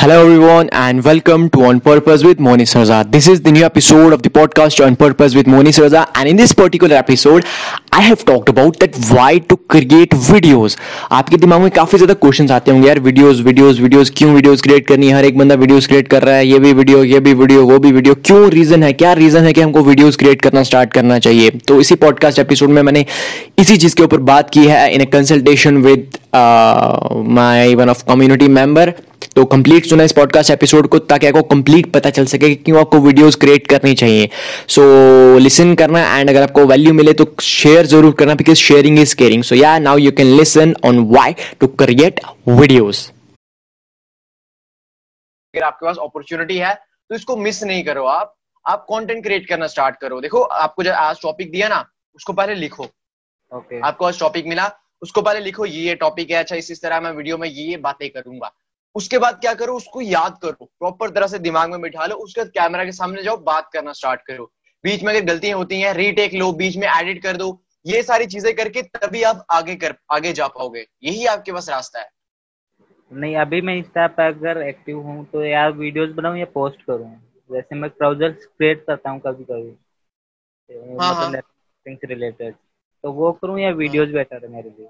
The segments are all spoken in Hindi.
Hello, everyone, and welcome to On Purpose with Moni Sarza. This is the new episode of the podcast, On Purpose with Moni Sarza. And in this particular episode, I have talked about that why to create videos. आपके दिमाग में काफ़ी ज़्यादा क्वेश्चंस आते होंगे, यार वीडियोस वीडियोस वीडियोस क्यों वीडियोस क्रिएट करनी है? हर एक बंदा वीडियोस क्रिएट कर रहा है, ये भी वीडियो ये भी वीडियो वो भी वीडियो क्यों रीजन है? क्या रीजन है कि हमको वीडियोस क्रिएट करना स्टार्ट करना चाहिए? तो इसी पॉडकास्ट एपिसोड में मैंने इसी चीज़ के ऊपर बात की है in a consultation with my one of community member तो कंप्लीट सुना इस पॉडकास्ट एपिसोड को ताकि आपको कंप्लीट पता चल सके कि क्यों आपको वीडियोस क्रिएट करनी चाहिए। सो so, लिसन करना एंड अगर आपको वैल्यू मिले तो शेयर ज़रूर करना because sharing is caring so yeah now you can listen on why to create videos अगर आपके पास अपॉर्चुनिटी है तो इसको मिस नहीं करो आप। आप कंटेंट क्रिएट करना स्टार्ट करो। देखो आपको जब आज टॉपिक दिया ना उसको पहले लिखो। Okay okay. आपको आज टॉपिक मिला उसको पहले लिखो ये ये टॉपिक है अच्छा इस इस तरह मैं वीडियो में ये ये बातें करूँगा। उसके बाद क्या करो उसको याद करो प्रॉपर तरह से दिमाग में बिठा लो उसके बाद कैमरा के सामने जाओ बात करना स्टार्ट करो। बीच में अगर गलतियाँ होती हैं रीटेक लो बीच में एडिट कर दो ये सारी चीज़ें करके तभी आप आगे कर आगे जा पाओगे। यही आपके पास रास्ता है। नहीं अभी मैं इंस्टा पर अगर एक्टिव हूँ तो यार वीडियोस बनाऊँ या पोस्ट करूँ। जैसे मैं ब्राउज़र क्रिएट करता हूँ कभी कभी हाँ, मतलब रिलेटेड हाँ। तो वो करूँ या वीडियोस बेटर है मेरे लिए?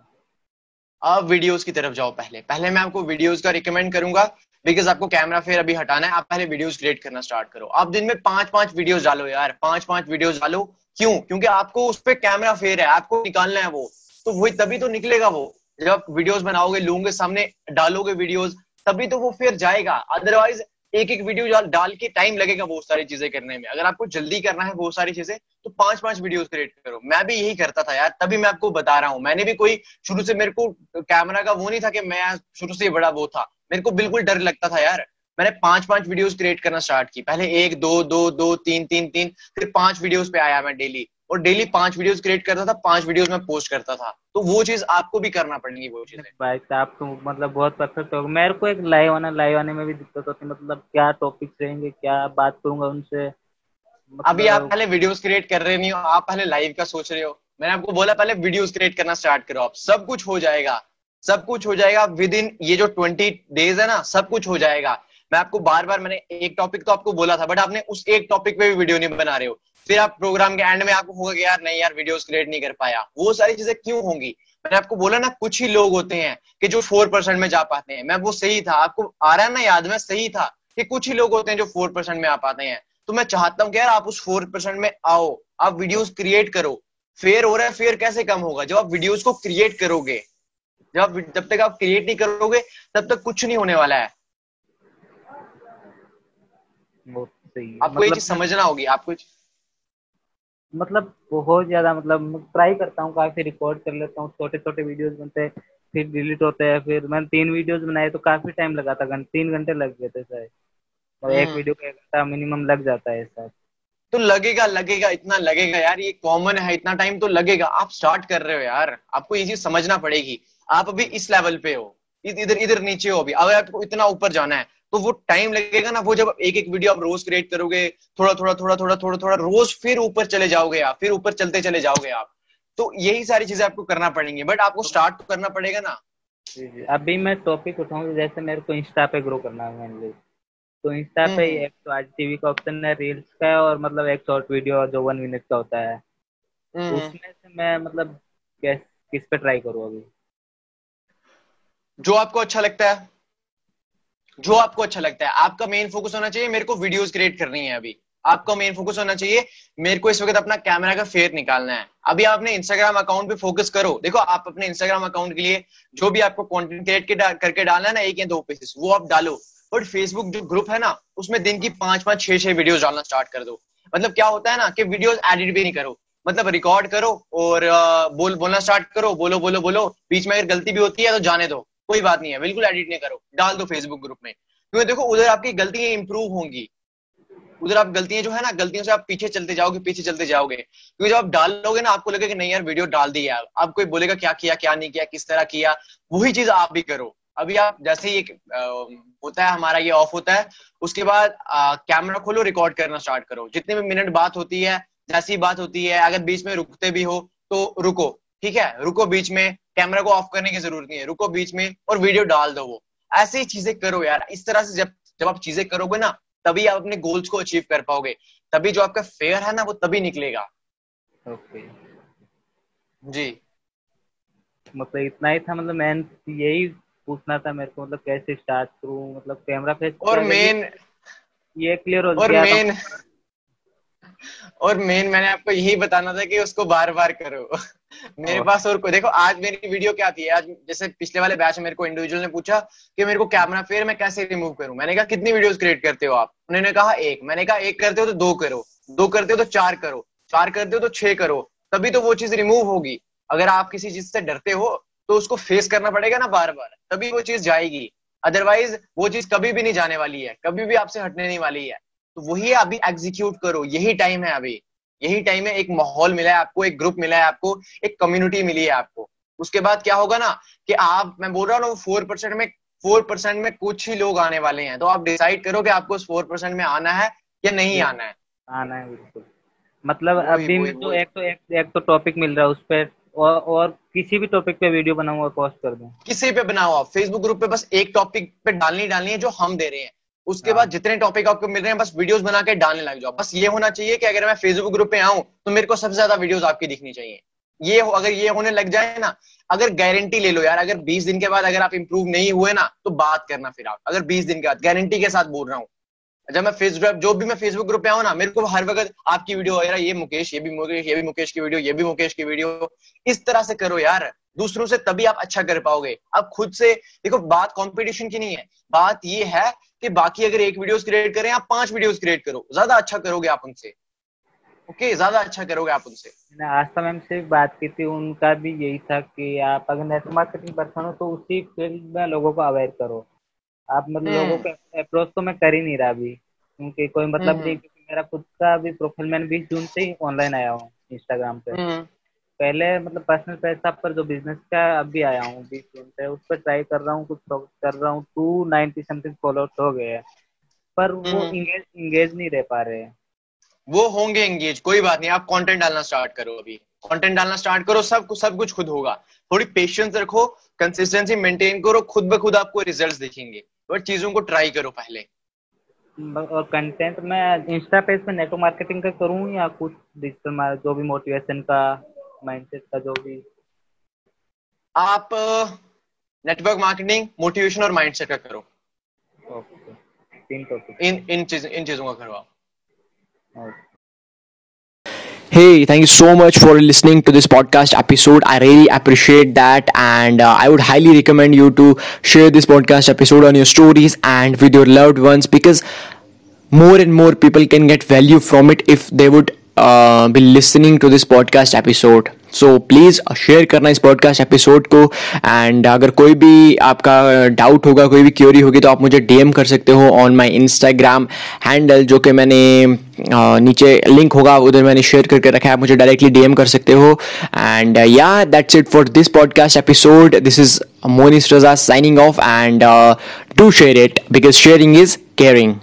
आप वीडियोस की तरफ़ जाओ पहले। पहले मैं आपको वीडियोस का रिकमेंड करूँगा बिकॉज़ आपको कैमरा फेयर अभी हटाना है, आप पहले वीडियोस क्रिएट करना स्टार्ट करो। आप दिन में पाँच पाँच वीडियोस डालो यार पाँच पाँच वीडियोस डालो। क्यों? क्योंकि आपको उस पर कैमरा फेयर है, आपको निकालना है वो। तो वही तभी तो निकलेगा वो। जब आप वीडियोस बनाओगे, लोगों, सामने डालोगे वीडियोस तभी तो वो फिर जाएगा। अदरवाइज़ एक एक वीडियो डाल के टाइम लगेगा बहुत सारी चीज़ें करने में। अगर आपको जल्दी करना है बहुत सारी चीज़ें तो पाँच पाँच वीडियोस क्रिएट करो। मैं भी यही करता था यार, तभी मैं आपको बता रहा हूँ। मैंने भी कोई शुरू से मेरे को कैमरा का वो नहीं था कि मैं शुरू से बड़ा वो था। मेरे को बिल्कुल डर लगता था यार। मैंने पाँच पाँच वीडियोस क्रिएट करना स्टार्ट की। पहले एक, दो दो दो, तीन तीन तीन, फिर पाँच वीडियोस पे आया मैं डेली और डेली पाँच वीडियोस क्रिएट करता था पाँच वीडियोस में पोस्ट करता था। तो वो चीज़ आपको भी करना पड़ेगी वो चीज़। भाई आप तो मतलब बहुत परफेक्ट हो। मेरे को एक लाइव आना लाइव आने में भी दिक्कत होती है मतलब क्या टॉपिक्स रहेंगे क्या बात करूँगा उनसे? मतलब... अभी आप पहले वीडियोस क्रिएट कर रहे नहीं हो आप पहले लाइव का सोच रहे हो। मैंने आपको बोला पहले वीडियोस क्रिएट करना स्टार्ट करो आप। सब कुछ हो जाएगा। सब कुछ हो जाएगा विद इन ये जो ट्वेंटी डेज़ है ना सब कुछ हो जाएगा। मैं आपको बार बार मैंने एक टॉपिक तो आपको बोला था बट आपने उस एक टॉपिक पे भी वीडियो नहीं बना रहे हो। फिर आप प्रोग्राम के एंड में आपको होगा कि यार नहीं यार वीडियोस क्रिएट नहीं कर पाया। वो सारी चीज़ें क्यों होंगी? मैंने आपको बोला ना कुछ ही लोग होते हैं कि जो फोर परसेंट में जा पाते हैं। मैं वो सही था। आपको आ रहा है ना याद में सही था कि कुछ ही लोग होते हैं जो फोर परसेंट में आ पाते हैं। तो मैं चाहता हूँ कि यार आप उस फोर परसेंट में आओ। आप वीडियोस क्रिएट करो। फेयर हो रहा है फेयर कैसे कम होगा? जब आप वीडियोस को क्रिएट करोगे जब आप जब तक आप क्रिएट नहीं करोगे तब तक कुछ नहीं होने वाला है। आपको मतलब, ये चीज़ समझना होगी। आपको मतलब बहुत ज़्यादा मतलब ट्राई करता हूँ काफ़ी रिकॉर्ड कर लेता हूँ छोटे छोटे वीडियोस बनते हैं फिर डिलीट होते हैं फिर मैंने तीन वीडियोस बनाए तो काफ़ी टाइम लगा था घंटे तीन घंटे लग गए थे शायद। और एक वीडियो हम्म। का एक घंटा मिनिमम लग जाता है शायद। तो लगेगा लगेगा इतना लगेगा यार ये कॉमन है इतना टाइम तो लगेगा। आप स्टार्ट कर रहे हो यार आपको ये चीज़ समझना पड़ेगी। आप अभी इस लेवल पे हो इधर इधर नीचे हो अभी अगर आपको इतना ऊपर जाना है तो वो टाइम लगेगा ना वो जब एक एक वीडियो आप रोज क्रिएट करोगे थोड़ा थोड़ा थोड़ा थोड़ा थोड़ा थोड़ा रोज फिर ऊपर चले जाओगे आप फिर ऊपर चलते चले जाओगे आप। तो यही सारी चीज़ें आपको करना पड़ेंगी बट आपको स्टार्ट तो करना पड़ेगा ना। अभी मैं टॉपिक उठाऊँगी जैसे मेरे को इंस्टा पे ग्रो करना है मेनली तो इंस्टा पे हम्म। एक तो आज टीवी का ऑप्शन है रील्स का और मतलब एक शॉर्ट वीडियो जो वन मिनट का होता है। हम्म। उसमें से मैं मतलब किस पे ट्राई करूँ अभी? जो आपको अच्छा लगता है। जो आपको अच्छा लगता है। आपका मेन फोकस होना चाहिए, मेरे को वीडियोस क्रिएट करनी है अभी। आपका मेन फोकस होना चाहिए, मेरे को इस वक्त अपना कैमरा का फेयर निकालना है। अभी आपने इंस्टाग्राम अकाउंट पे फोकस करो। देखो, आप अपने इंस्टाग्राम अकाउंट के लिए जो भी आपको कंटेंट क्रिएट करके डालना है ना, एक या दो पीसेस वो आप डालो। बट फेसबुक जो ग्रुप है ना, उसमें दिन की पाँच पाँच, छह छह वीडियो डालना स्टार्ट कर दो। मतलब क्या होता है ना कि वीडियो एडिट भी नहीं करो। मतलब रिकॉर्ड करो और बोल, बोलना स्टार्ट करो, बोलो बोलो बोलो। बीच में अगर गलती भी होती है तो जाने दो। कोई बात नहीं है, बिल्कुल एडिट नहीं करो, डाल दो फेसबुक ग्रुप में। क्योंकि देखो, उधर आपकी गलतियाँ इंप्रूव होंगी। उधर आप गलतियाँ जो है ना, गलतियों से आप पीछे चलते जाओगे, पीछे चलते जाओगे। क्योंकि जब आप डालोगे ना, आपको लगेगा कि नहीं यार वीडियो डाल दी यार। आप कोई बोलेगा क्या किया, क्या नहीं किया, किस तरह किया, वही चीज़ आप भी करो। अभी आप, जैसे ही होता है, हमारा ये ऑफ़ होता है, उसके बाद कैमरा खोलो रिकॉर्ड करना स्टार्ट करो। जितने भी मिनट बात होती है, जैसी बात होती है, अगर बीच में रुकते भी हो तो रुको, ठीक है? रुको बीच में कैमरा को ऑफ़ करने की ज़रूरत नहीं है। रुको बीच में और वीडियो डाल दो वो। ऐसे ही चीज़ें करो यार। इस तरह से जब जब आप चीज़ें करोगे ना तभी आप अपने गोल्स को अचीव कर पाओगे। तभी जो आपका फेयर है ना वो तभी निकलेगा। ओके जी। मतलब इतना ही था मतलब मैं यही पूछना था मेरे को मतलब कैसे स्टार्ट करूँ? मतलब कैमरा फेस और मेन ये क्लियर हो और मेन और मेन मैंने आपको यही बताना था कि उसको बार बार करो। मेरे पास और कोई देखो आज मेरी वीडियो क्या थी? आज जैसे पिछले वाले बैच में मेरे को इंडिविजुअल ने पूछा कि मेरे को कैमरा फेयर मैं कैसे रिमूव करूँ? मैंने कहा कितनी वीडियोस क्रिएट करते हो आप? उन्होंने कहा एक. मैंने कहा एक करते हो तो दो करो। दो करते हो तो चार करो। चार करते हो तो छह करो। तभी तो वो चीज़ रिमूव होगी। अगर आप किसी चीज़ से डरते हो तो उसको फेस करना पड़ेगा ना बार बार तभी वो चीज़ जाएगी। अदरवाइज़ वो चीज़ कभी भी नहीं जाने वाली है। कभी भी आपसे हटने नहीं वाली है। तो वही अभी एग्जीक्यूट करो। यही टाइम है अभी। यही टाइम है एक माहौल मिला है आपको एक ग्रुप मिला है आपको एक कम्युनिटी मिली है आपको। उसके बाद क्या होगा ना कि आप मैं बोल रहा हूँ फोर परसेंट में फोर परसेंट में कुछ ही लोग आने वाले हैं। तो आप डिसाइड करो कि आपको उस फोर परसेंट में आना है या नहीं आना है। आना है बिल्कुल। मतलब अभी तो एक तो एक, एक तो टॉपिक मिल रहा है उस पर और, और किसी भी टॉपिक पे वीडियो बनाऊँगा पोस्ट कर दूँ। किसी पे बनाओ आप फेसबुक ग्रुप पे बस एक टॉपिक पे डालनी डालनी है जो हम दे रहे हैं। उसके हाँ। बाद जितने टॉपिक आपको मिल रहे हैं बस वीडियोस बना के डालने लग जाओ। बस ये होना चाहिए कि अगर मैं फेसबुक ग्रुप पे आऊँ तो मेरे को सबसे ज़्यादा वीडियोस आपकी दिखनी चाहिए। ये हो अगर ये होने लग जाए ना अगर गारंटी ले लो यार अगर 20 दिन के बाद अगर आप इंप्रूव नहीं हुए ना तो बात करना फिर आप। अगर 20 दिन के बाद गारंटी के साथ बोल रहा हूँ। जब मैं फेसबुक जो भी मैं फेसबुक ग्रुप पे आऊँ ना मेरे को हर वक्त आपकी वीडियो वगैरह ये मुकेश ये भी मुकेश ये भी मुकेश की वीडियो ये भी मुकेश की वीडियो इस तरह से करो यार। दूसरों से तभी आप अच्छा कर पाओगे। आप खुद से देखो बात कंपटीशन की नहीं है। बात ये है कि बाकी अगर एक वीडियोस क्रिएट करें आप पाँच वीडियोस क्रिएट करो। ज़्यादा अच्छा करोगे आप उनसे। ओके ज़्यादा अच्छा करोगे आप उनसे। मैंने आस्था मैम से बात की थी उनका भी यही था कि आप अगर नेटवर्क मार्केटिंग पर्सन हो तो उसी फ़ील्ड में लोगों को अवेयर करो। आप मतलब हम्म। लोगों को अप्रोच तो मैं कर ही नहीं रहा अभी। क्योंकि कोई मतलब हम्म। नहीं क्योंकि मेरा खुद का भी प्रोफ़ाइल मैंने बीस जून से ही ऑनलाइन आया हूँ इंस्टाग्राम पे। हम्म। पहले मतलब पर्सनल पैसा पर जो बिज़नेस का अभी आया हूँ बीस जून से उस पर ट्राई कर रहा हूँ कुछ कर रहा हूँ टू नाइनटी समथिंग फॉलोअर्स हो गए हैं। पर वो हम्म। इंगेज इंगेज नहीं रह पा रहे हैं। वो होंगे एंगेज कोई बात नहीं आप कंटेंट डालना स्टार्ट करो अभी। कंटेंट डालना स्टार्ट करो सब कुछ सब कुछ खुद होगा। थोड़ी पेशेंस रखो कंसिस्टेंसी मेंटेन करो खुद ब खुद आपको रिजल्ट्स दिखेंगे। बट चीज़ों को ट्राई करो पहले। और कंटेंट मैं इंस्टा पेज पे नेटवर्क मार्केटिंग का करूँ या कुछ डिजिटल जो भी मोटिवेशन का? माइंडसेट का जो भी आप नेटवर्क मार्केटिंग मोटिवेशन और माइंडसेट का करो ओके तीन टॉपिक इन इन चीज इन चीजों का करो आप Hey, thank you so much for listening to this podcast episode. I really appreciate that, and uh, I would highly recommend you to share this podcast episode on your stories and with your loved ones because more and more people can get value from it if they would uh, be listening to this podcast episode. So please share करना इस पॉडकास्ट एपिसोड को। एंड अगर कोई भी आपका डाउट होगा कोई भी क्योरी होगी तो आप मुझे डीएम कर सकते हो ऑन माय इंस्टाग्राम हैंडल जो कि मैंने uh, नीचे लिंक होगा उधर मैंने शेयर करके रखा है। आप मुझे डायरेक्टली डीएम कर सकते हो। And yeah that's it for this podcast episode this is Monis Raza signing off and do share it because sharing is caring